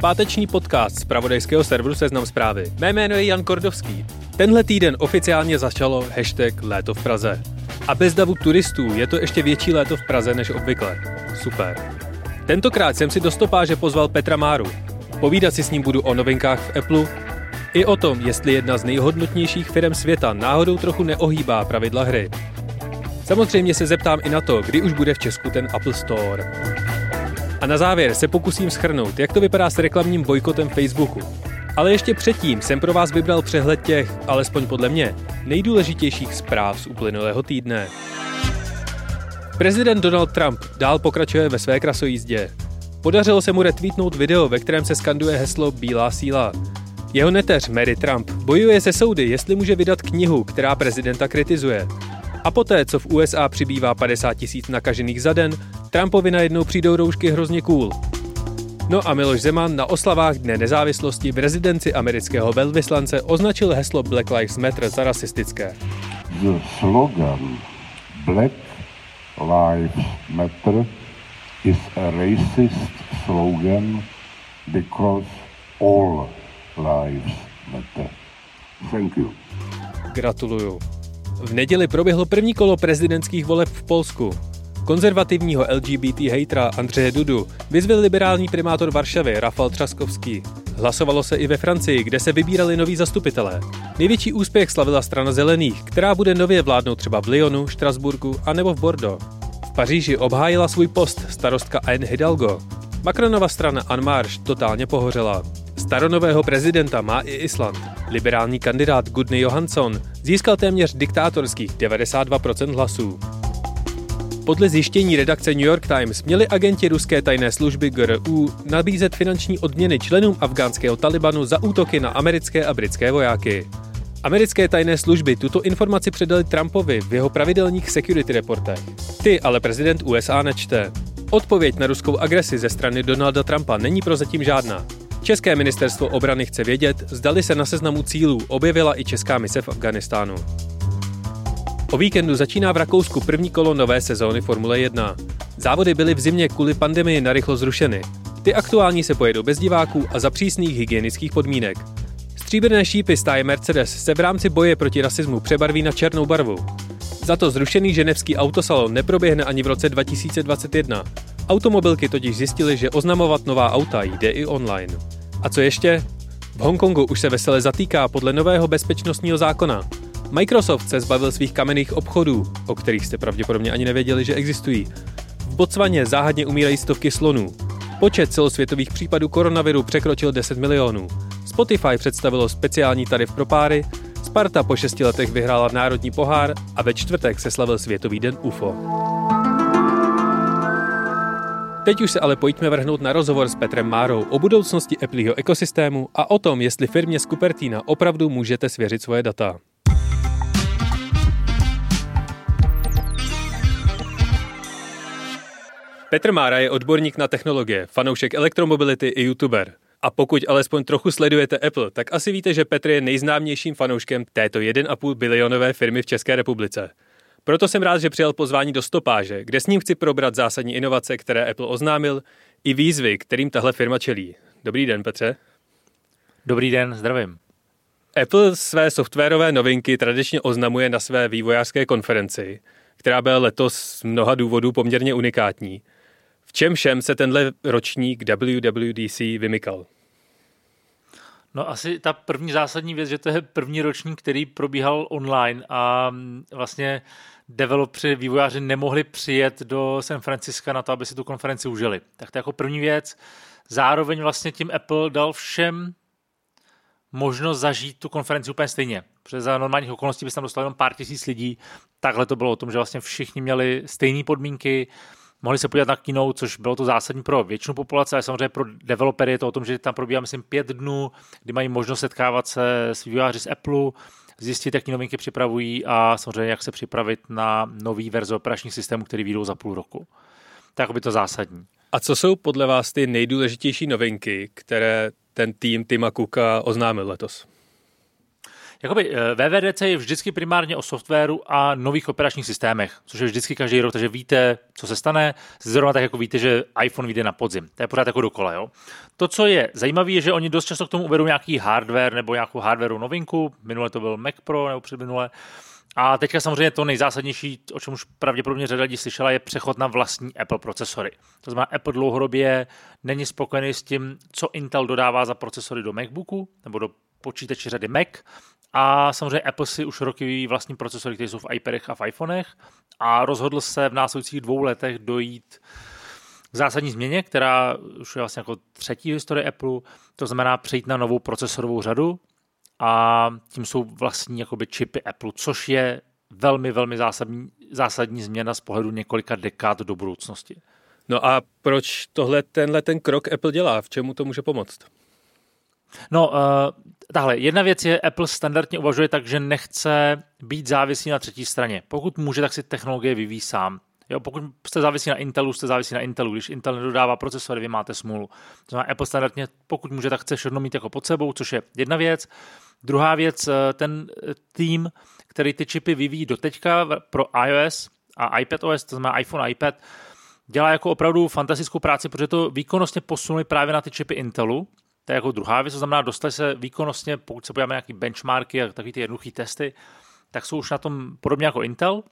Páteční podcast z pravodejského serveru Seznam zprávy. Mé jméno je Jan Kordovský. Tenhle týden oficiálně začalo hashtag Léto v Praze. A bez davu turistů je to ještě větší léto v Praze než obvykle. Super. Tentokrát jsem si do stopáže pozval Petra Máru. Povídat si s ním budu o novinkách v Apple, i o tom, jestli jedna z nejhodnotnějších firm světa náhodou trochu neohýbá pravidla hry. Samozřejmě se zeptám i na to, kdy už bude v Česku ten Apple Store. A na závěr se pokusím schrnout, jak to vypadá s reklamním bojkotem Facebooku. Ale ještě předtím jsem pro vás vybral přehled těch, alespoň podle mě, nejdůležitějších zpráv z uplynulého týdne. Prezident Donald Trump dál pokračuje ve své krasojízdě. Podařilo se mu retweetnout video, ve kterém se skanduje heslo Bílá síla. Jeho neteř Mary Trump bojuje se soudy, jestli může vydat knihu, která prezidenta kritizuje. A poté, co v USA přibývá 50 tisíc nakažených za den, Trumpovi najednou přijdou roušky hrozně cool. No a Miloš Zeman na oslavách Dne nezávislosti v rezidenci amerického velvyslance označil heslo Black Lives Matter za rasistické. The slogan Black Lives Matter is a racist slogan because all lives matter. Thank you. Gratuluju. V neděli proběhlo první kolo prezidentských voleb v Polsku. Konzervativního LGBT hejtra Andřeje Dudu vyzvil liberální primátor Varšavy Rafal Třaskovský. Hlasovalo se i ve Francii, kde se vybírali noví zastupitelé. Největší úspěch slavila strana zelených, která bude nově vládnout třeba v Lyonu, Štrasburgu a nebo v Bordeaux. V Paříži obhájila svůj post starostka Anne Hidalgo. Macronova strana En Marche totálně pohořela. Staronového prezidenta má i Island. Liberální kandidát Gudny Johansson získal téměř diktátorských 92% hlasů. Podle zjištění redakce New York Times měli agenti ruské tajné služby GRU nabízet finanční odměny členům afgánského Talibanu za útoky na americké a britské vojáky. Americké tajné služby tuto informaci předali Trumpovi v jeho pravidelných security reportech. Ty ale prezident USA nečte. Odpověď na ruskou agresi ze strany Donalda Trumpa není prozatím žádná. České ministerstvo obrany chce vědět, zdali se na seznamu cílů objevila i česká mise v Afganistánu. O víkendu začíná v Rakousku první kolo nové sezóny Formule 1. Závody byly v zimě kvůli pandemii narychlo zrušeny. Ty aktuální se pojedou bez diváků a za přísných hygienických podmínek. Stříbrné šípy stáje Mercedes se v rámci boje proti rasismu přebarví na černou barvu. Za to zrušený ženevský autosalon neproběhne ani v roce 2021. Automobilky totiž zjistily, že oznamovat nová auta jde i online. A co ještě? V Hongkongu už se vesele zatýká podle nového bezpečnostního zákona. Microsoft se zbavil svých kamenných obchodů, o kterých jste pravděpodobně ani nevěděli, že existují. V Botswaně záhadně umírají stovky slonů. Počet celosvětových případů koronaviru překročil 10 milionů. Spotify představilo speciální tarif pro páry, Sparta po šesti letech vyhrála národní pohár a ve čtvrtek se slavil Světový den UFO. Teď už se ale pojďme vrhnout na rozhovor s Petrem Márou o budoucnosti Appleho ekosystému a o tom, jestli firmě z Cupertina opravdu můžete svěřit svoje data. Petr Mára je odborník na technologie, fanoušek elektromobility i youtuber. A pokud alespoň trochu sledujete Apple, tak asi víte, že Petr je nejznámějším fanouškem této 1,5 bilionové firmy v České republice. Proto jsem rád, že přijal pozvání do stopáže, kde s ním chci probrat zásadní inovace, které Apple oznámil, i výzvy, kterým tahle firma čelí. Dobrý den, Petře. Dobrý den, zdravím. Apple své softwarové novinky tradičně oznamuje na své vývojářské konferenci, která byla letos z mnoha důvodů poměrně unikátní. V čem všem se tenhle ročník WWDC vymykal? No asi ta první zásadní věc, že to je první ročník, který probíhal online a vlastně developři, vývojáři nemohli přijet do San Francisca na to, aby si tu konferenci užili. Tak to jako první věc. Zároveň vlastně tím Apple dal všem možnost zažít tu konferenci úplně stejně. Protože za normálních okolností by se tam dostalo jenom pár tisíc lidí. Takhle to bylo o tom, že vlastně všichni měli stejné podmínky, mohli se podívat na kino, což bylo to zásadní pro většinu populace, ale samozřejmě pro developery je to o tom, že tam probíhá, myslím, pět dnů, kdy mají možnost setkávat se s vývojáři z Apple, zjistit, jaký novinky připravují a samozřejmě, jak se připravit na nový verze operačních systémů, který vyjdou za půl roku. Tak by to zásadní. A co jsou podle vás ty nejdůležitější novinky, které ten tým Tima Cooka oznámil letos? Jakoby eh, VVDC je vždycky primárně o softwaru a nových operačních systémech, což je vždycky každý rok, takže víte, co se stane. Zrovna tak, jako víte, že iPhone vyjde na podzim. To je pořád jako dokola. Jo? To, co je zajímavé, je, že oni dost často k tomu uvedou nějaký hardware nebo nějakou hardwareu novinku. Minule to byl Mac Pro nebo předminule. A teďka samozřejmě to nejzásadnější, o čem už pravděpodobně řada lidí slyšela, je přechod na vlastní Apple procesory. To znamená, Apple dlouhodobě není spokojený s tím, co Intel dodává za procesory do MacBooku nebo do počítače řady Mac a samozřejmě Apple si už roky vyvíjí vlastní procesory, které jsou v iPadech a v iPhonech a rozhodl se v následujících dvou letech dojít k zásadní změně, která už je vlastně jako třetí v historii Apple, to znamená přejít na novou procesorovou řadu a tím jsou vlastní jakoby čipy Apple, což je velmi, velmi zásadní, zásadní změna z pohledu několika dekád do budoucnosti. No a proč tohle, tenhle ten krok Apple dělá? V čemu to může pomoct? No, uh, tahle, jedna věc je, Apple standardně uvažuje tak, že nechce být závislý na třetí straně. Pokud může, tak si technologie vyvíjí sám. Jo, pokud jste závislí na Intelu, jste závislí na Intelu. Když Intel nedodává procesory, vy máte smůlu. To znamená, Apple standardně, pokud může, tak chce všechno mít jako pod sebou, což je jedna věc. Druhá věc, eh, ten eh, tým, který ty čipy vyvíjí do teďka pro iOS a iPadOS, to znamená iPhone a iPad, dělá jako opravdu fantastickou práci, protože to výkonnostně posunuli právě na ty čipy Intelu, to je jako druhá věc, to znamená, dostali se výkonnostně, pokud se podíváme na nějaké benchmarky a takové ty jednoduché testy, tak jsou už na tom podobně jako Intel,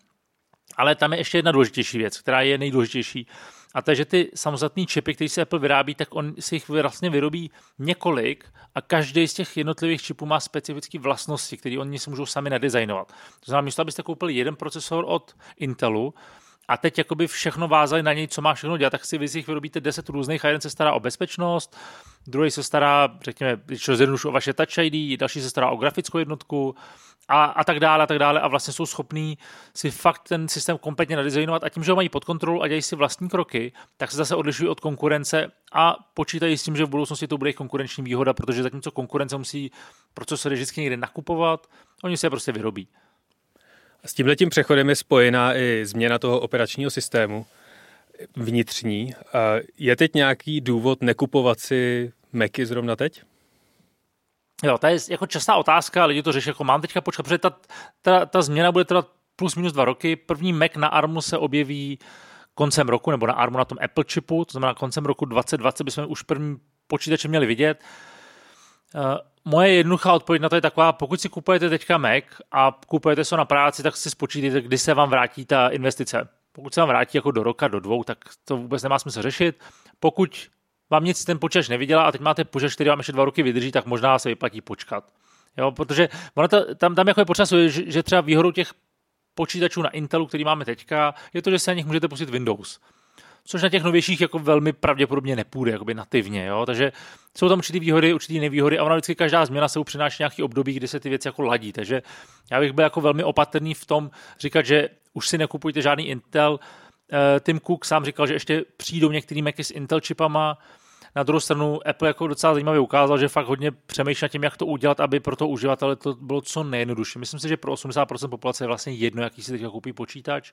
ale tam je ještě jedna důležitější věc, která je nejdůležitější. A to je, že ty samostatné čipy, které si Apple vyrábí, tak on si jich vlastně vyrobí několik a každý z těch jednotlivých čipů má specifické vlastnosti, které oni si můžou sami nadizajnovat. To znamená, místo abyste koupili jeden procesor od Intelu, a teď jakoby všechno vázali na něj, co má všechno dělat, tak si vy si jich vyrobíte 10 různých. A jeden se stará o bezpečnost, druhý se stará, řekněme, když o vaše Touch ID, další se stará o grafickou jednotku a, a tak dále a tak dále. A vlastně jsou schopní si fakt ten systém kompletně nadizajnovat. A tím, že ho mají pod kontrolou a dělají si vlastní kroky, tak se zase odlišují od konkurence a počítají s tím, že v budoucnosti to bude jejich konkurenční výhoda, protože zatímco konkurence musí procesory vždycky někde nakupovat, oni se je prostě vyrobí. S tímhletím přechodem je spojená i změna toho operačního systému vnitřní. Je teď nějaký důvod nekupovat si Macy zrovna teď? Jo, to je jako častá otázka, lidi to řeší, jako mám teďka počkat, protože ta, ta, ta změna bude trvat plus minus dva roky. První Mac na ARMu se objeví koncem roku, nebo na ARMu na tom Apple chipu, to znamená koncem roku 2020 bychom už první počítače měli vidět. Moje jednoduchá odpověď na to je taková, pokud si kupujete teďka Mac a kupujete se na práci, tak si spočítejte, kdy se vám vrátí ta investice. Pokud se vám vrátí jako do roka, do dvou, tak to vůbec nemá smysl řešit. Pokud vám nic ten počítač nevydělá a teď máte počítač, který vám ještě dva roky vydrží, tak možná se vyplatí počkat. Jo, protože ono to, tam, tam jako je potřeba, že, že třeba výhodou těch počítačů na Intelu, který máme teďka, je to, že se na nich můžete pustit Windows což na těch novějších jako velmi pravděpodobně nepůjde, jakoby nativně, jo? takže jsou tam určitý výhody, určitý nevýhody a ona vždycky každá změna se přináší nějaký období, kdy se ty věci jako ladí, takže já bych byl jako velmi opatrný v tom říkat, že už si nekupujte žádný Intel, eh, Tim Cook sám říkal, že ještě přijdou některý Macy s Intel čipama, na druhou stranu Apple jako docela zajímavě ukázal, že fakt hodně přemýšlí nad tím, jak to udělat, aby pro to uživatele to bylo co nejjednodušší. Myslím si, že pro 80% populace je vlastně jedno, jaký si teď koupí počítač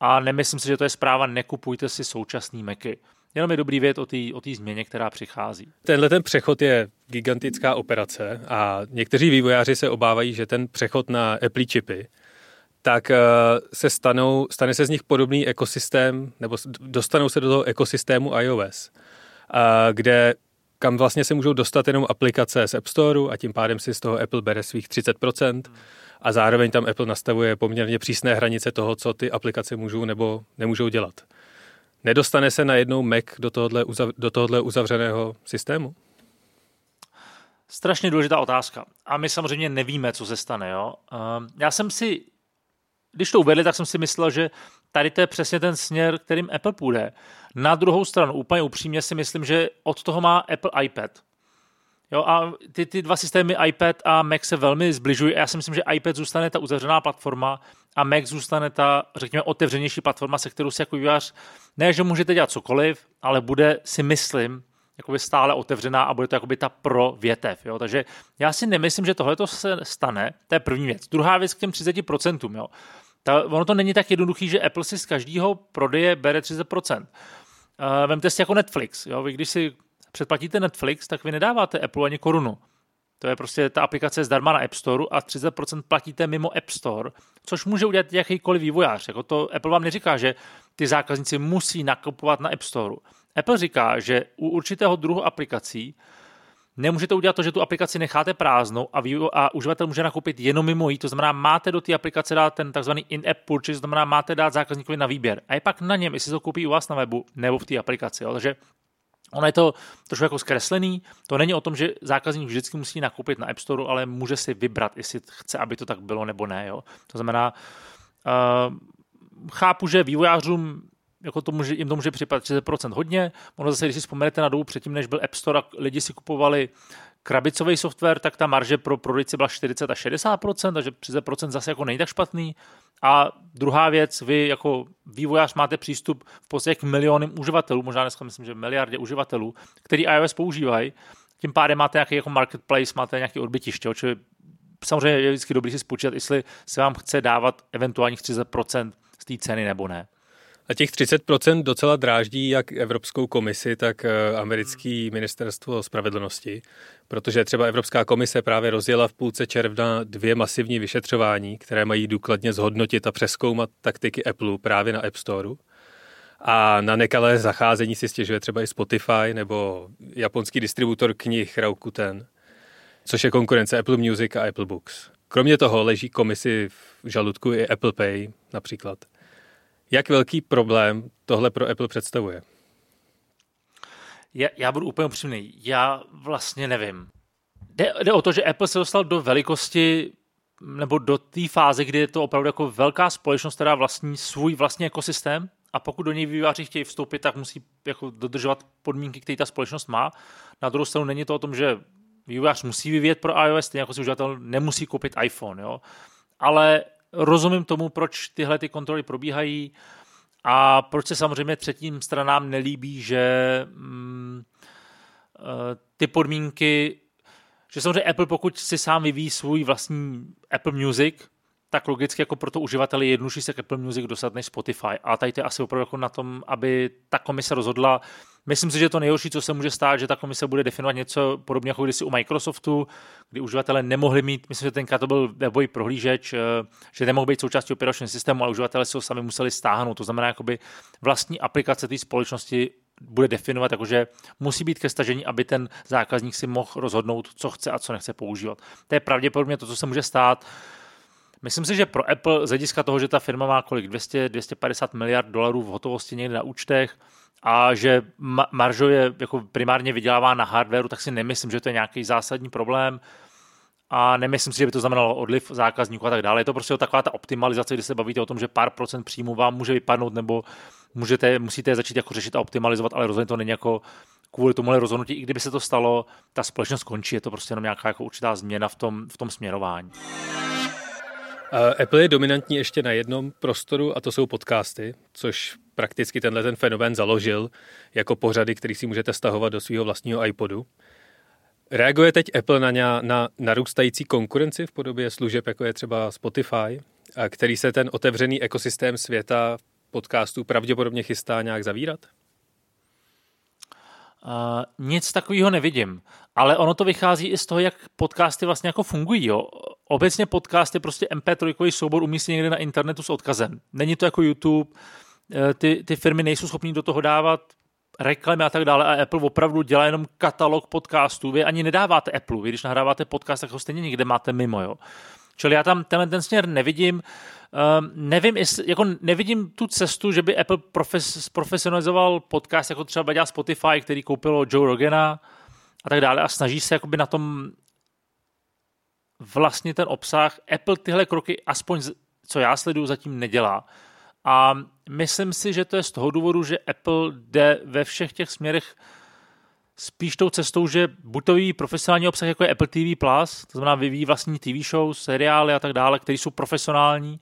a nemyslím si, že to je zpráva, nekupujte si současný Macy. Jenom je dobrý vědět o té o změně, která přichází. Tenhle ten přechod je gigantická operace a někteří vývojáři se obávají, že ten přechod na Apple čipy tak eh, se stanou, stane se z nich podobný ekosystém, nebo dostanou se do toho ekosystému iOS, kde kam vlastně se můžou dostat jenom aplikace z App Store a tím pádem si z toho Apple bere svých 30%. Hmm a zároveň tam Apple nastavuje poměrně přísné hranice toho, co ty aplikace můžou nebo nemůžou dělat. Nedostane se najednou Mac do tohohle, uzav, do tohohle uzavřeného systému? Strašně důležitá otázka. A my samozřejmě nevíme, co se stane. Jo? Ehm, já jsem si, když to uvedli, tak jsem si myslel, že tady to je přesně ten směr, kterým Apple půjde. Na druhou stranu, úplně upřímně si myslím, že od toho má Apple iPad. Jo, a ty, ty dva systémy iPad a Mac se velmi zbližují. Já si myslím, že iPad zůstane ta uzavřená platforma a Mac zůstane ta, řekněme, otevřenější platforma, se kterou si jako vývář ne, že můžete dělat cokoliv, ale bude si myslím, jakoby stále otevřená a bude to jakoby ta pro větev. Jo? Takže já si nemyslím, že tohle se stane. To je první věc. Druhá věc k těm 30%. Jo? Ta, ono to není tak jednoduchý, že Apple si z každého prodeje bere 30%. Uh, eh, vemte si jako Netflix. Jo? Vy když si předplatíte Netflix, tak vy nedáváte Apple ani korunu. To je prostě ta aplikace zdarma na App Store a 30% platíte mimo App Store, což může udělat jakýkoliv vývojář. Jako to Apple vám neříká, že ty zákazníci musí nakupovat na App Store. Apple říká, že u určitého druhu aplikací nemůžete udělat to, že tu aplikaci necháte prázdnou a, vývo- a uživatel může nakoupit jenom mimo jí. To znamená, máte do té aplikace dát ten takzvaný in-app purchase, to znamená, máte dát zákazníkovi na výběr. A je pak na něm, jestli to koupí u vás na webu nebo v té aplikaci. Jo. Takže Ono je to trošku jako zkreslený. To není o tom, že zákazník vždycky musí nakoupit na App Store, ale může si vybrat, jestli chce, aby to tak bylo nebo ne. Jo. To znamená, uh, chápu, že vývojářům jako to může, jim to může připadat 30% hodně. Ono zase, když si vzpomenete na dobu předtím, než byl App Store a lidi si kupovali krabicový software, tak ta marže pro prodejci byla 40 až 60%, takže 30% zase jako není tak špatný. A druhá věc, vy jako vývojář máte přístup v podstatě k milionům uživatelů, možná dneska myslím, že miliardě uživatelů, který iOS používají. Tím pádem máte nějaký jako marketplace, máte nějaký odbytiště, čili samozřejmě je vždycky dobrý si spočítat, jestli se vám chce dávat eventuálních 30% z té ceny nebo ne. A těch 30% docela dráždí jak Evropskou komisi, tak eh, americký ministerstvo spravedlnosti, protože třeba Evropská komise právě rozjela v půlce června dvě masivní vyšetřování, které mají důkladně zhodnotit a přeskoumat taktiky Apple právě na App Store. A na nekalé zacházení si stěžuje třeba i Spotify nebo japonský distributor knih Rakuten, což je konkurence Apple Music a Apple Books. Kromě toho leží komisi v žaludku i Apple Pay například. Jak velký problém tohle pro Apple představuje? Já, já budu úplně upřímný. Já vlastně nevím. Jde, jde o to, že Apple se dostal do velikosti nebo do té fáze, kdy je to opravdu jako velká společnost, která vlastní svůj vlastní ekosystém a pokud do něj výváři chtějí vstoupit, tak musí jako dodržovat podmínky, které ta společnost má. Na druhou stranu není to o tom, že vývojář musí vyvíjet pro iOS, stejně jako si uživatel nemusí koupit iPhone. Jo? Ale rozumím tomu, proč tyhle ty kontroly probíhají a proč se samozřejmě třetím stranám nelíbí, že mm, eh, ty podmínky, že samozřejmě Apple, pokud si sám vyvíjí svůj vlastní Apple Music, tak logicky jako pro to uživatele je jednodušší se k Apple Music dostat než Spotify. A tady to je asi opravdu jako na tom, aby ta komise rozhodla. Myslím si, že to nejhorší, co se může stát, že ta komise bude definovat něco podobně jako kdysi u Microsoftu, kdy uživatelé nemohli mít, myslím, že tenkrát to byl webový prohlížeč, eh, že nemohli být součástí operačního systému, ale uživatelé si ho sami museli stáhnout. To znamená, jakoby vlastní aplikace té společnosti bude definovat, jakože musí být ke stažení, aby ten zákazník si mohl rozhodnout, co chce a co nechce používat. To je pravděpodobně to, co se může stát. Myslím si, že pro Apple z hlediska toho, že ta firma má kolik 200, 250 miliard dolarů v hotovosti někde na účtech a že maržo je jako primárně vydělává na hardwareu, tak si nemyslím, že to je nějaký zásadní problém a nemyslím si, že by to znamenalo odliv zákazníků a tak dále. Je to prostě taková ta optimalizace, kdy se bavíte o tom, že pár procent příjmu vám může vypadnout nebo můžete, musíte začít jako řešit a optimalizovat, ale rozhodně to není jako kvůli tomu rozhodnutí, i kdyby se to stalo, ta společnost končí, je to prostě jenom nějaká jako určitá změna v tom, v tom směrování. Apple je dominantní ještě na jednom prostoru a to jsou podcasty, což prakticky tenhle ten fenomén založil jako pořady, který si můžete stahovat do svého vlastního iPodu. Reaguje teď Apple na, ně, na narůstající konkurenci v podobě služeb, jako je třeba Spotify, který se ten otevřený ekosystém světa podcastů pravděpodobně chystá nějak zavírat? Nic takového nevidím, ale ono to vychází i z toho, jak podcasty vlastně jako fungují. Jo. Obecně podcast je prostě MP3 soubor umístěný někde na internetu s odkazem. Není to jako YouTube, e, ty, ty firmy nejsou schopní do toho dávat reklamy a tak dále a Apple opravdu dělá jenom katalog podcastů. Vy ani nedáváte Apple, vy když nahráváte podcast, tak ho stejně někde máte mimo. Jo. Čili já tam tenhle ten směr nevidím. Um, nevím, jestli, jako nevidím tu cestu, že by Apple profes, profesionalizoval podcast, jako třeba dělá Spotify, který koupilo Joe Rogana a tak dále a snaží se jakoby na tom vlastně ten obsah. Apple tyhle kroky, aspoň co já sleduju, zatím nedělá. A myslím si, že to je z toho důvodu, že Apple jde ve všech těch směrech spíš tou cestou, že buď to vyvíjí profesionální obsah, jako je Apple TV+, to znamená vyvíjí vlastní TV show, seriály a tak dále, které jsou profesionální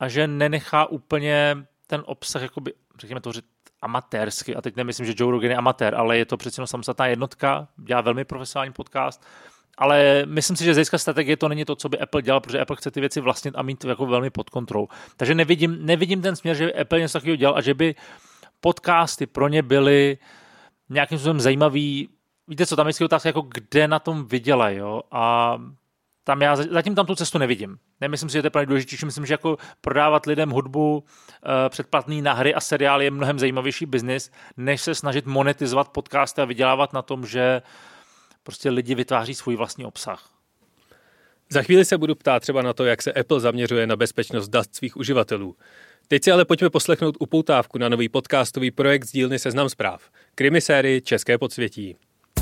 a že nenechá úplně ten obsah, jakoby, řekněme to, že amatérsky, a teď nemyslím, že Joe Rogan je amatér, ale je to přece jenom samostatná jednotka, dělá velmi profesionální podcast, ale myslím si, že z strategie to není to, co by Apple dělal, protože Apple chce ty věci vlastnit a mít jako velmi pod kontrolou. Takže nevidím, nevidím ten směr, že by Apple něco takového dělal a že by podcasty pro ně byly nějakým způsobem zajímavý. Víte co, tam je otázka, jako kde na tom vydělají, jo? A tam já zatím tam tu cestu nevidím. Nemyslím si, že to je pro nejdůležitější. Myslím, že jako prodávat lidem hudbu uh, předplatný na hry a seriály je mnohem zajímavější biznis, než se snažit monetizovat podcasty a vydělávat na tom, že prostě lidi vytváří svůj vlastní obsah. Za chvíli se budu ptát třeba na to, jak se Apple zaměřuje na bezpečnost dat svých uživatelů. Teď si ale pojďme poslechnout upoutávku na nový podcastový projekt z dílny Seznam zpráv. Krimi sérii České podsvětí.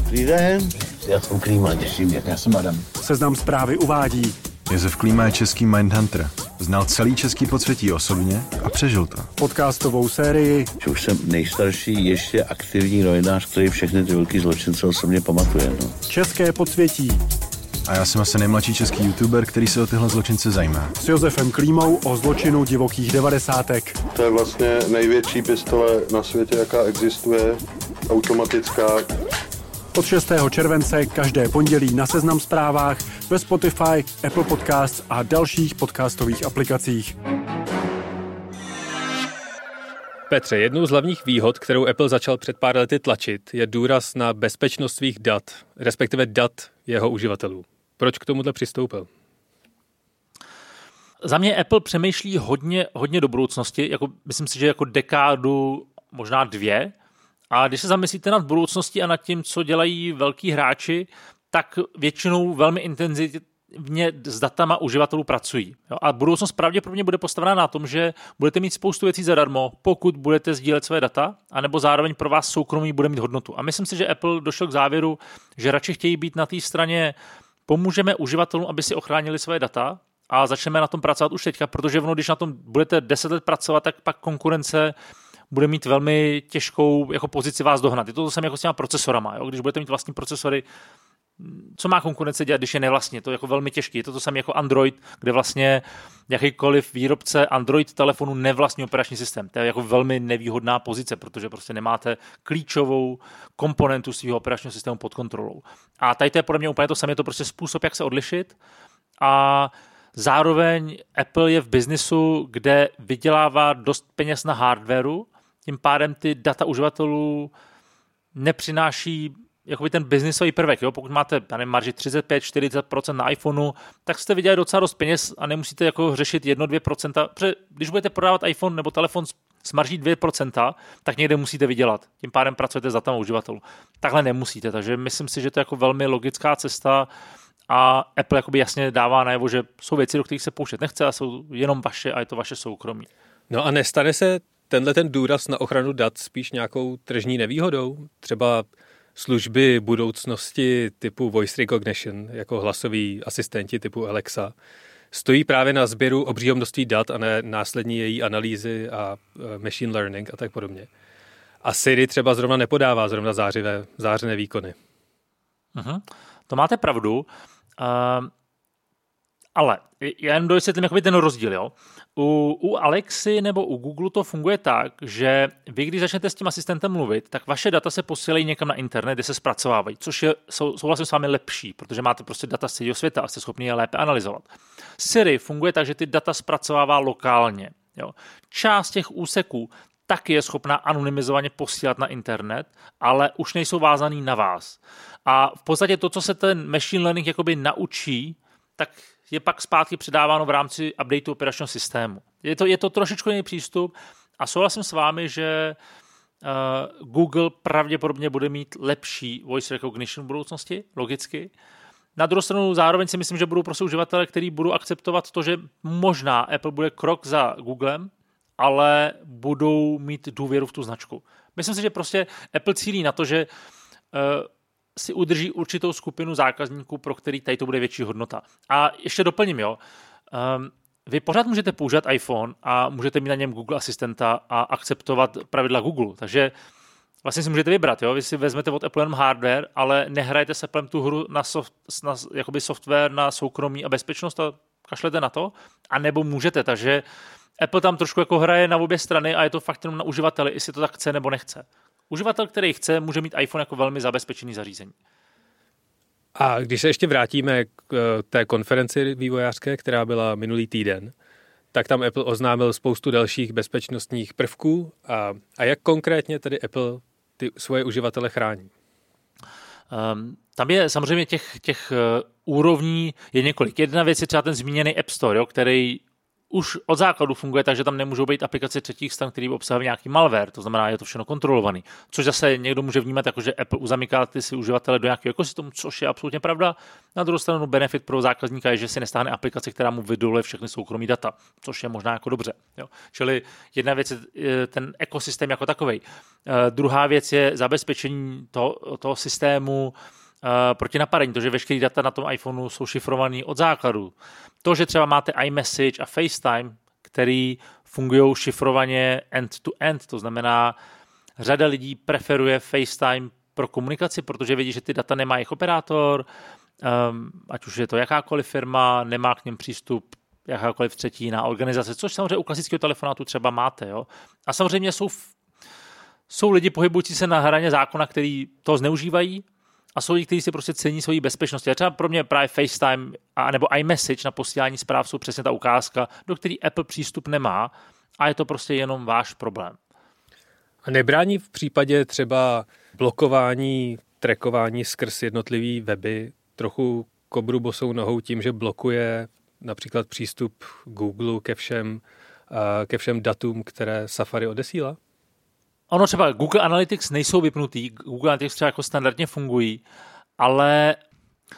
Dobrý den, já jsem Klíma, těším mě. Já jsem Adam. Seznam zprávy uvádí. Josef Klíma je český Mindhunter. Znal celý český podsvětí osobně a přežil to. Podcastovou sérii. Že už jsem nejstarší ještě aktivní novinář, který všechny ty velký zločince osobně pamatuje. No. České podsvětí. A já jsem asi nejmladší český youtuber, který se o tyhle zločince zajímá. S Josefem Klímou o zločinu divokých devadesátek. To je vlastně největší pistole na světě, jaká existuje. Automatická, od 6. července každé pondělí na Seznam zprávách ve Spotify, Apple Podcasts a dalších podcastových aplikacích. Petře, jednou z hlavních výhod, kterou Apple začal před pár lety tlačit, je důraz na bezpečnost svých dat, respektive dat jeho uživatelů. Proč k tomuhle přistoupil? Za mě Apple přemýšlí hodně, hodně do budoucnosti, jako, myslím si, že jako dekádu, možná dvě, a když se zamyslíte nad budoucností a nad tím, co dělají velký hráči, tak většinou velmi intenzivně s datama uživatelů pracují. Jo? A budoucnost pravděpodobně bude postavená na tom, že budete mít spoustu věcí zadarmo, pokud budete sdílet své data, anebo zároveň pro vás soukromí bude mít hodnotu. A myslím si, že Apple došel k závěru, že radši chtějí být na té straně, pomůžeme uživatelům, aby si ochránili své data, a začneme na tom pracovat už teďka, protože ono, když na tom budete 10 let pracovat, tak pak konkurence bude mít velmi těžkou jako pozici vás dohnat. Je to to samé jako s těma procesorama. Jo? Když budete mít vlastní procesory, co má konkurence dělat, když je nevlastní? To je jako velmi těžké. Je to to samé jako Android, kde vlastně jakýkoliv výrobce Android telefonu nevlastní operační systém. To je jako velmi nevýhodná pozice, protože prostě nemáte klíčovou komponentu svého operačního systému pod kontrolou. A tady to je podle mě úplně to samé, je to prostě způsob, jak se odlišit. A zároveň Apple je v biznisu, kde vydělává dost peněz na hardwareu, tím pádem ty data uživatelů nepřináší jakoby ten biznisový prvek. Jo? Pokud máte nevím, marži 35-40% na iPhoneu, tak jste vydělali docela dost peněz a nemusíte jako řešit 1-2%. Protože když budete prodávat iPhone nebo telefon s marží 2%, tak někde musíte vydělat. Tím pádem pracujete za tam uživatelů. Takhle nemusíte, takže myslím si, že to je jako velmi logická cesta a Apple jakoby jasně dává najevo, že jsou věci, do kterých se pouštět nechce a jsou jenom vaše a je to vaše soukromí. No a nestane se tenhle ten důraz na ochranu dat spíš nějakou tržní nevýhodou? Třeba služby budoucnosti typu voice recognition, jako hlasoví asistenti typu Alexa, stojí právě na sběru obřího množství dat a ne následní její analýzy a e, machine learning a tak podobně. A Siri třeba zrovna nepodává zrovna zářivé, zářené výkony. Uh-huh. To máte pravdu. Uh, ale já jen dovysvětlím jakoby ten rozdíl. Jo? U, u Alexy nebo u Google to funguje tak, že vy, když začnete s tím asistentem mluvit, tak vaše data se posílají někam na internet, kde se zpracovávají, což je, jsou vlastně s vámi lepší, protože máte prostě data z celého světa a jste schopni je lépe analyzovat. Siri funguje tak, že ty data zpracovává lokálně. Jo. Část těch úseků taky je schopná anonymizovaně posílat na internet, ale už nejsou vázaný na vás. A v podstatě to, co se ten machine learning jakoby naučí, tak je pak zpátky předáváno v rámci updateu operačního systému. Je to, je to trošičku jiný přístup a souhlasím s vámi, že uh, Google pravděpodobně bude mít lepší voice recognition v budoucnosti, logicky. Na druhou stranu zároveň si myslím, že budou prostě uživatelé, kteří budou akceptovat to, že možná Apple bude krok za Googlem, ale budou mít důvěru v tu značku. Myslím si, že prostě Apple cílí na to, že uh, si udrží určitou skupinu zákazníků, pro který tady to bude větší hodnota. A ještě doplním, jo. Um, vy pořád můžete používat iPhone a můžete mít na něm Google asistenta a akceptovat pravidla Google. Takže vlastně si můžete vybrat, jo? vy si vezmete od Apple jenom hardware, ale nehrajete s Applem tu hru na, soft, na jakoby software, na soukromí a bezpečnost a kašlete na to, a nebo můžete, takže Apple tam trošku jako hraje na obě strany a je to fakt jenom na uživateli, jestli to tak chce nebo nechce. Uživatel, který chce, může mít iPhone jako velmi zabezpečený zařízení. A když se ještě vrátíme k eh, té konferenci vývojářské, která byla minulý týden, tak tam Apple oznámil spoustu dalších bezpečnostních prvků. A, a jak konkrétně tedy Apple ty svoje uživatele chrání? Um, tam je samozřejmě těch, těch uh, úrovní je několik. Jedna věc je třeba ten zmíněný App Store, jo, který už od základu funguje tak, že tam nemůžou být aplikace třetích stran, které obsahují nějaký malware, to znamená, je to všechno kontrolovaný. Což zase někdo může vnímat jako, že Apple uzamyká ty si uživatele do nějakého ekosystému, což je absolutně pravda. Na druhou stranu benefit pro zákazníka je, že si nestáhne aplikace, která mu vydoluje všechny soukromí data, což je možná jako dobře. Jo. Čili jedna věc je ten ekosystém jako takový. Uh, druhá věc je zabezpečení toho, toho systému, Uh, proti napadení, to, že veškeré data na tom iPhoneu jsou šifrované od základu. To, že třeba máte iMessage a FaceTime, který fungují šifrovaně end-to-end, to znamená, řada lidí preferuje FaceTime pro komunikaci, protože vědí, že ty data nemá jejich operátor, um, ať už je to jakákoliv firma, nemá k něm přístup jakákoliv třetí jiná organizace, což samozřejmě u klasického telefonátu třeba máte. Jo? A samozřejmě jsou, jsou lidi pohybující se na hraně zákona, který to zneužívají, a jsou lidi, kteří si prostě cení svoji bezpečnost. A třeba pro mě právě FaceTime a, nebo iMessage na posílání zpráv jsou přesně ta ukázka, do který Apple přístup nemá a je to prostě jenom váš problém. A nebrání v případě třeba blokování, trackování skrz jednotlivý weby trochu kobru bosou nohou tím, že blokuje například přístup Google ke všem, ke všem datům, které Safari odesílá? Ono třeba Google Analytics nejsou vypnutý, Google Analytics třeba jako standardně fungují, ale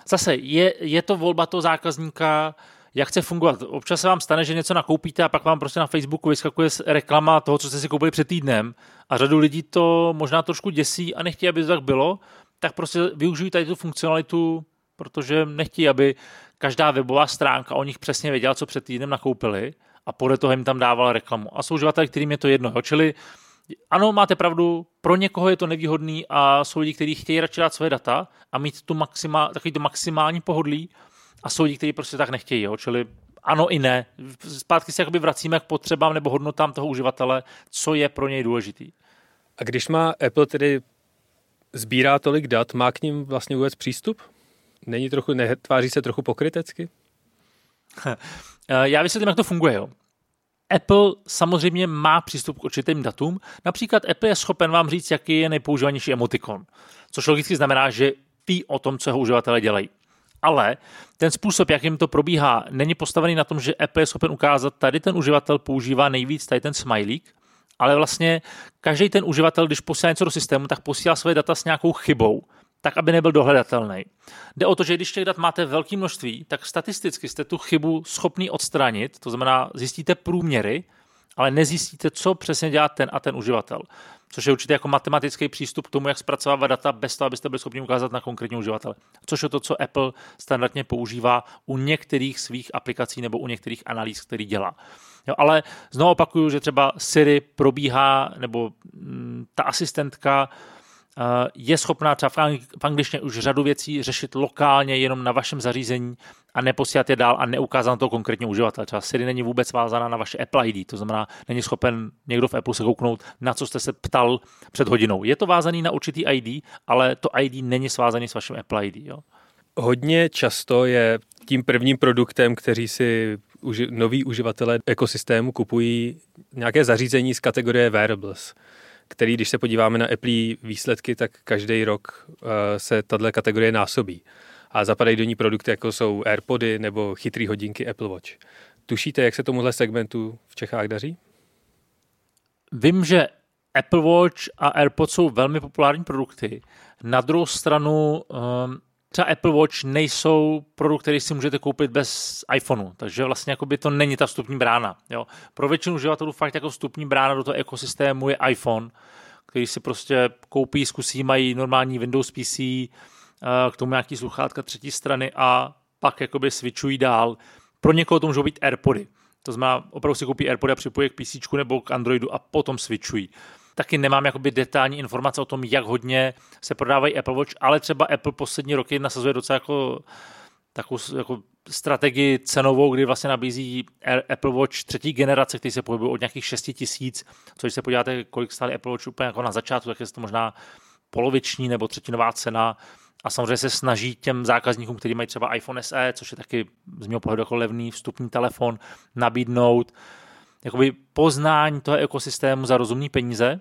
zase je, je to volba toho zákazníka, jak chce fungovat. Občas se vám stane, že něco nakoupíte a pak vám prostě na Facebooku vyskakuje reklama toho, co jste si koupili před týdnem a řadu lidí to možná trošku děsí a nechtějí, aby to tak bylo, tak prostě využijí tady tu funkcionalitu, protože nechtějí, aby každá webová stránka o nich přesně věděla, co před týdnem nakoupili a podle toho jim tam dávala reklamu. A jsou uživatelé, kterým je to jedno. Jo? Čili ano, máte pravdu, pro někoho je to nevýhodný a jsou lidi, kteří chtějí radši dát své data a mít tu maxima, takový to maximální pohodlí a jsou lidi, kteří prostě tak nechtějí. Jo? Čili ano i ne. Zpátky se jakoby vracíme k potřebám nebo hodnotám toho uživatele, co je pro něj důležitý. A když má Apple tedy sbírá tolik dat, má k ním vlastně vůbec přístup? Není trochu, netváří se trochu pokrytecky? Já vysvětlím, jak to funguje. Jo. Apple samozřejmě má přístup k určitým datům. Například Apple je schopen vám říct, jaký je nejpoužívanější emotikon, což logicky znamená, že ví o tom, co jeho uživatelé dělají. Ale ten způsob, jak jim to probíhá, není postavený na tom, že Apple je schopen ukázat, tady ten uživatel používá nejvíc tady ten smajlík, ale vlastně každý ten uživatel, když posílá něco do systému, tak posílá své data s nějakou chybou tak aby nebyl dohledatelný. Jde o to, že když těch dat máte velké množství, tak statisticky jste tu chybu schopný odstranit, to znamená zjistíte průměry, ale nezjistíte, co přesně dělá ten a ten uživatel. Což je určitě jako matematický přístup k tomu, jak zpracovávat data bez toho, abyste byli schopni ukázat na konkrétní uživatele. Což je to, co Apple standardně používá u některých svých aplikací nebo u některých analýz, který dělá. Jo, ale znovu opakuju, že třeba Siri probíhá, nebo mm, ta asistentka je schopná třeba v angličtině už řadu věcí řešit lokálně jenom na vašem zařízení a neposílat je dál a neukázat to konkrétně uživatel. Třeba Siri není vůbec vázaná na vaše Apple ID, to znamená, není schopen někdo v Apple se kouknout, na co jste se ptal před hodinou. Je to vázaný na určitý ID, ale to ID není svázaný s vaším Apple ID. Jo? Hodně často je tím prvním produktem, který si uži- noví uživatelé ekosystému kupují nějaké zařízení z kategorie wearables který, když se podíváme na Apple výsledky, tak každý rok uh, se tato kategorie násobí. A zapadají do ní produkty, jako jsou AirPody nebo chytrý hodinky Apple Watch. Tušíte, jak se tomuhle segmentu v Čechách daří? Vím, že Apple Watch a AirPods jsou velmi populární produkty. Na druhou stranu um, třeba Apple Watch nejsou produkt, který si můžete koupit bez iPhoneu, takže vlastně by to není ta vstupní brána. Jo. Pro většinu uživatelů fakt jako vstupní brána do toho ekosystému je iPhone, který si prostě koupí, zkusí, mají normální Windows PC, eh, k tomu nějaký sluchátka třetí strany a pak jakoby switchují dál. Pro někoho to můžou být AirPody. To znamená, opravdu si koupí AirPody a připojí k PC nebo k Androidu a potom switchují. Taky nemám jakoby detailní informace o tom, jak hodně se prodávají Apple Watch, ale třeba Apple poslední roky nasazuje docela jako takovou jako strategii cenovou, kdy vlastně nabízí Apple Watch třetí generace, který se pohybuje od nějakých 6 tisíc, což se podíváte, kolik stály Apple Watch úplně jako na začátku, tak je to možná poloviční nebo třetinová cena. A samozřejmě se snaží těm zákazníkům, kteří mají třeba iPhone SE, což je taky z mého pohledu jako levný vstupní telefon, nabídnout jakoby poznání toho ekosystému za rozumné peníze,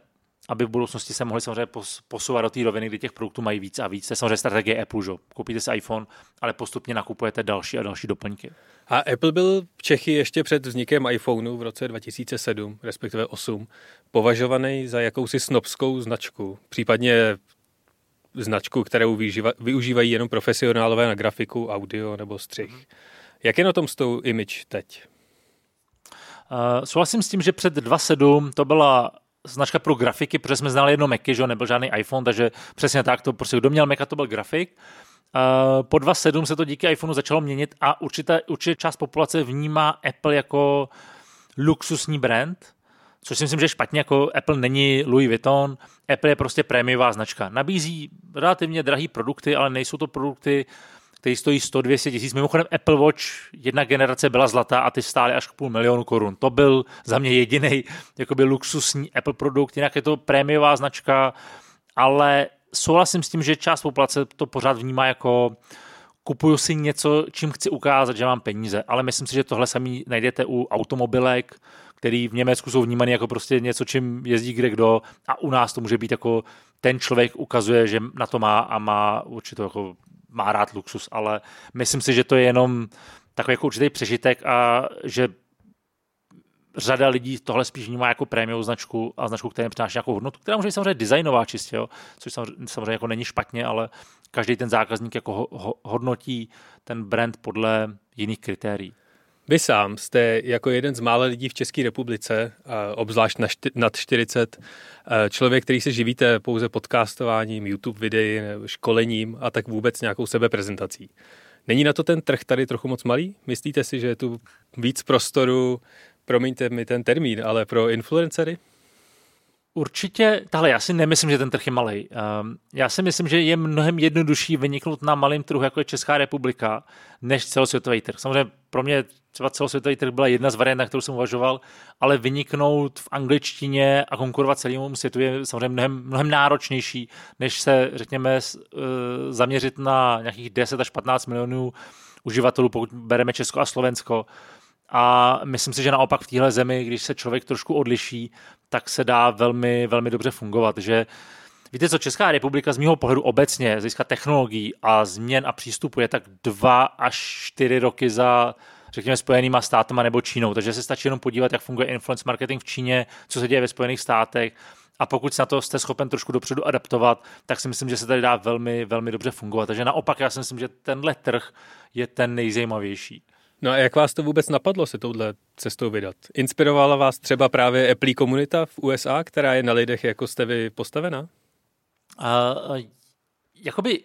aby v budoucnosti se mohli samozřejmě posouvat do té roviny, kdy těch produktů mají víc a víc. To je samozřejmě strategie Apple, že? Koupíte si iPhone, ale postupně nakupujete další a další doplňky. A Apple byl v Čechy ještě před vznikem iPhoneu v roce 2007, respektive 8, považovaný za jakousi snobskou značku, případně značku, kterou využívají jenom profesionálové na grafiku, audio nebo střih. Jak je na tom s tou image teď? Uh, souhlasím s tím, že před 2.7 to byla značka pro grafiky, protože jsme znali jedno Macy, že nebyl žádný iPhone, takže přesně tak, to prostě kdo měl Maca, to byl grafik. Uh, po 2.7 se to díky iPhoneu začalo měnit a určitě, určitě část populace vnímá Apple jako luxusní brand, což si myslím, že špatně, jako Apple není Louis Vuitton, Apple je prostě prémiová značka. Nabízí relativně drahé produkty, ale nejsou to produkty, který stojí 100-200 tisíc. Mimochodem Apple Watch jedna generace byla zlatá a ty stály až k půl milionu korun. To byl za mě jediný jakoby luxusní Apple produkt, jinak je to prémiová značka, ale souhlasím s tím, že část populace to pořád vnímá jako kupuju si něco, čím chci ukázat, že mám peníze, ale myslím si, že tohle sami najdete u automobilek, který v Německu jsou vnímaný jako prostě něco, čím jezdí kde kdo a u nás to může být jako ten člověk ukazuje, že na to má a má určitou jako má rád luxus, ale myslím si, že to je jenom takový jako určitý přežitek a že řada lidí tohle spíš vnímá jako prémiovou značku a značku, která přináší nějakou hodnotu, která může být samozřejmě designová čistě, jo, což samozřejmě, jako není špatně, ale každý ten zákazník jako ho, ho, hodnotí ten brand podle jiných kritérií. Vy sám jste jako jeden z mála lidí v České republice, obzvlášť na šty, nad 40, člověk, který se živíte pouze podcastováním, YouTube videí, školením a tak vůbec nějakou sebeprezentací. Není na to ten trh tady trochu moc malý? Myslíte si, že je tu víc prostoru, promiňte mi ten termín, ale pro influencery? Určitě, tahle, já si nemyslím, že ten trh je malý. Um, já si myslím, že je mnohem jednodušší vyniknout na malém trhu, jako je Česká republika, než celosvětový trh. Samozřejmě pro mě třeba celosvětový trh byla jedna z variant, na kterou jsem uvažoval, ale vyniknout v angličtině a konkurovat celému světu je samozřejmě mnohem, mnohem náročnější, než se, řekněme, uh, zaměřit na nějakých 10 až 15 milionů uživatelů, pokud bereme Česko a Slovensko. A myslím si, že naopak v téhle zemi, když se člověk trošku odliší, tak se dá velmi, velmi dobře fungovat. Že Víte co, Česká republika z mého pohledu obecně, z hlediska technologií a změn a přístupu je tak dva až čtyři roky za řekněme, Spojenýma státama nebo Čínou. Takže se stačí jenom podívat, jak funguje influence marketing v Číně, co se děje ve Spojených státech. A pokud se na to jste schopen trošku dopředu adaptovat, tak si myslím, že se tady dá velmi, velmi dobře fungovat. Takže naopak já si myslím, že tenhle trh je ten nejzajímavější. No a jak vás to vůbec napadlo se touhle cestou vydat? Inspirovala vás třeba právě Apple komunita v USA, která je na lidech, jako jste vy postavená? Uh, jakoby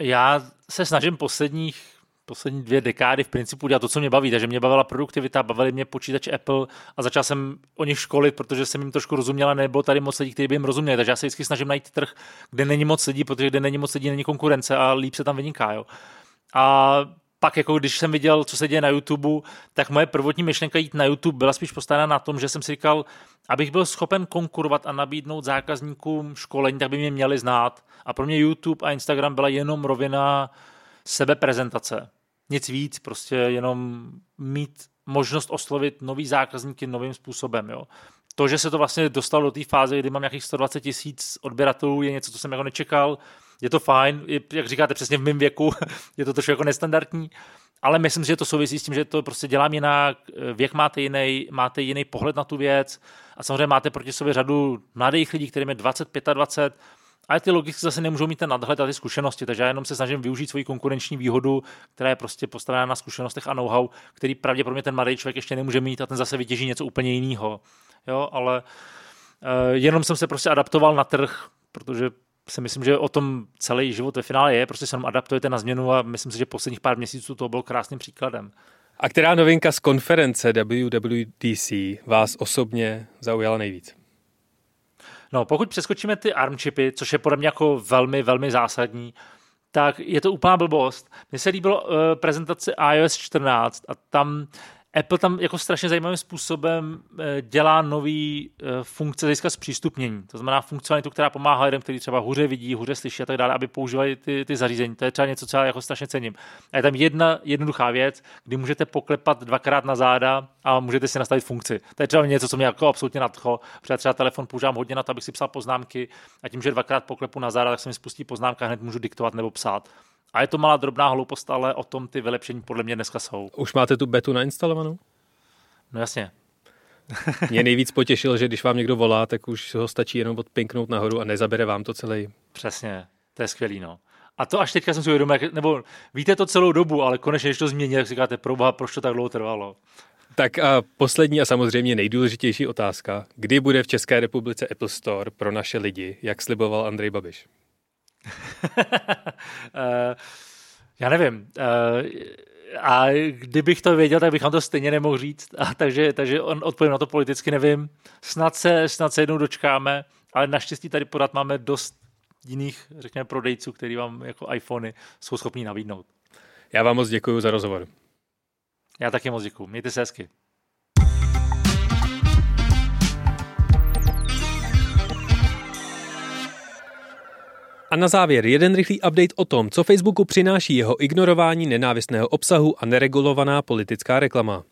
já se snažím posledních poslední dvě dekády v principu dělat to, co mě baví. Takže mě bavila produktivita, bavili mě počítač Apple a začal jsem o nich školit, protože jsem jim trošku rozuměla, nebylo tady moc lidí, kteří by jim rozuměli. Takže já se vždycky snažím najít trh, kde není moc lidí, protože kde není moc lidí, není konkurence a líp se tam vyniká. Jo. A pak, jako když jsem viděl, co se děje na YouTube, tak moje prvotní myšlenka jít na YouTube byla spíš postavena na tom, že jsem si říkal, abych byl schopen konkurovat a nabídnout zákazníkům školení, tak by mě měli znát. A pro mě YouTube a Instagram byla jenom rovina sebeprezentace. Nic víc, prostě jenom mít možnost oslovit nový zákazníky novým způsobem. Jo. To, že se to vlastně dostalo do té fáze, kdy mám nějakých 120 tisíc odběratelů, je něco, co jsem jako nečekal je to fajn, jak říkáte, přesně v mém věku, je to trošku jako nestandardní, ale myslím, že to souvisí s tím, že to prostě dělám jinak, věk máte jiný, máte jiný pohled na tu věc a samozřejmě máte proti sobě řadu mladých lidí, kterým je 20, 25, ale ty logicky zase nemůžou mít ten nadhled a ty zkušenosti, takže já jenom se snažím využít svoji konkurenční výhodu, která je prostě postavená na zkušenostech a know-how, který pravděpodobně ten mladý člověk ještě nemůže mít a ten zase vytěží něco úplně jiného. Jo, ale uh, jenom jsem se prostě adaptoval na trh, protože si myslím, že o tom celý život ve finále je, prostě se jenom adaptujete na změnu a myslím si, že posledních pár měsíců to bylo krásným příkladem. A která novinka z konference WWDC vás osobně zaujala nejvíc? No, pokud přeskočíme ty ARM čipy, což je podle mě jako velmi, velmi zásadní, tak je to úplná blbost. Mně se líbilo uh, prezentace iOS 14 a tam Apple tam jako strašně zajímavým způsobem eh, dělá nový eh, funkce získat zpřístupnění. To znamená funkcionalitu, která pomáhá lidem, kteří třeba hůře vidí, hůře slyší a tak dále, aby používali ty, ty zařízení. To je třeba něco, co já jako strašně cením. A je tam jedna jednoduchá věc, kdy můžete poklepat dvakrát na záda a můžete si nastavit funkci. To je třeba něco, co mě jako absolutně nadchlo, protože třeba telefon používám hodně na to, abych si psal poznámky a tím, že dvakrát poklepu na záda, tak se mi spustí poznámka, hned můžu diktovat nebo psát. A je to malá drobná hloupost, ale o tom ty vylepšení podle mě dneska jsou. Už máte tu betu nainstalovanou? No jasně. Mě nejvíc potěšil, že když vám někdo volá, tak už ho stačí jenom odpinknout nahoru a nezabere vám to celý. Přesně, to je skvělý, no. A to až teďka jsem si uvědomil, nebo víte to celou dobu, ale konečně, když to změní, tak říkáte, proboha, proč to tak dlouho trvalo. Tak a poslední a samozřejmě nejdůležitější otázka. Kdy bude v České republice Apple Store pro naše lidi, jak sliboval Andrej Babiš? Uh, já nevím. Uh, a kdybych to věděl, tak bych vám to stejně nemohl říct. A takže, takže on odpovím na to politicky nevím. Snad se, snad se jednou dočkáme, ale naštěstí tady pořád máme dost jiných, řekněme, prodejců, který vám jako iPhony jsou schopní nabídnout. Já vám moc děkuji za rozhovor. Já taky moc děkuji. Mějte se hezky. A na závěr jeden rychlý update o tom, co Facebooku přináší jeho ignorování nenávistného obsahu a neregulovaná politická reklama.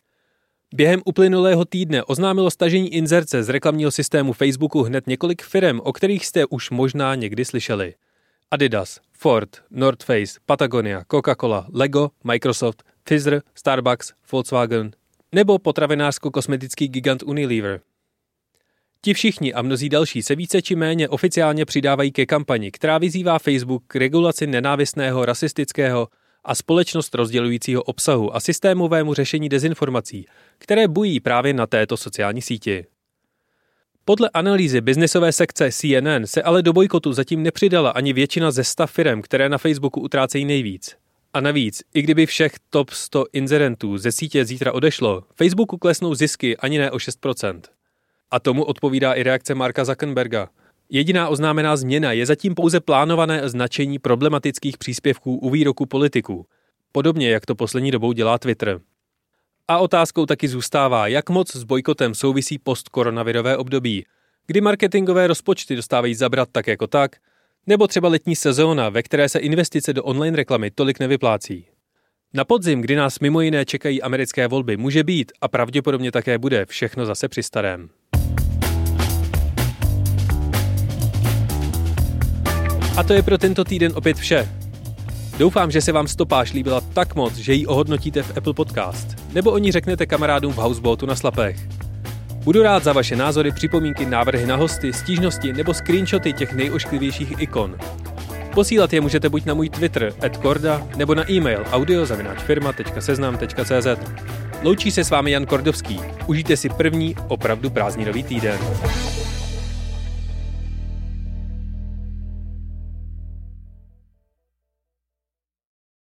Během uplynulého týdne oznámilo stažení inzerce z reklamního systému Facebooku hned několik firm, o kterých jste už možná někdy slyšeli. Adidas, Ford, North Face, Patagonia, Coca-Cola, Lego, Microsoft, Pfizer, Starbucks, Volkswagen nebo potravinářsko-kosmetický gigant Unilever. Ti všichni a mnozí další se více či méně oficiálně přidávají ke kampani, která vyzývá Facebook k regulaci nenávistného, rasistického a společnost rozdělujícího obsahu a systémovému řešení dezinformací, které bují právě na této sociální síti. Podle analýzy biznisové sekce CNN se ale do bojkotu zatím nepřidala ani většina ze 100 firm, které na Facebooku utrácejí nejvíc. A navíc, i kdyby všech top 100 inzerentů ze sítě zítra odešlo, Facebooku klesnou zisky ani ne o 6%. A tomu odpovídá i reakce Marka Zuckerberga. Jediná oznámená změna je zatím pouze plánované značení problematických příspěvků u výroku politiků, podobně jak to poslední dobou dělá Twitter. A otázkou taky zůstává, jak moc s bojkotem souvisí postkoronavirové období, kdy marketingové rozpočty dostávají zabrat tak jako tak, nebo třeba letní sezóna, ve které se investice do online reklamy tolik nevyplácí. Na podzim, kdy nás mimo jiné čekají americké volby, může být a pravděpodobně také bude všechno zase při starém. A to je pro tento týden opět vše. Doufám, že se vám stopáž líbila tak moc, že ji ohodnotíte v Apple Podcast, nebo o ní řeknete kamarádům v Houseboatu na Slapech. Budu rád za vaše názory, připomínky, návrhy na hosty, stížnosti nebo screenshoty těch nejošklivějších ikon. Posílat je můžete buď na můj Twitter, @korda, nebo na e-mail audiozavináčfirma.seznam.cz. Loučí se s vámi Jan Kordovský. Užijte si první, opravdu prázdninový týden.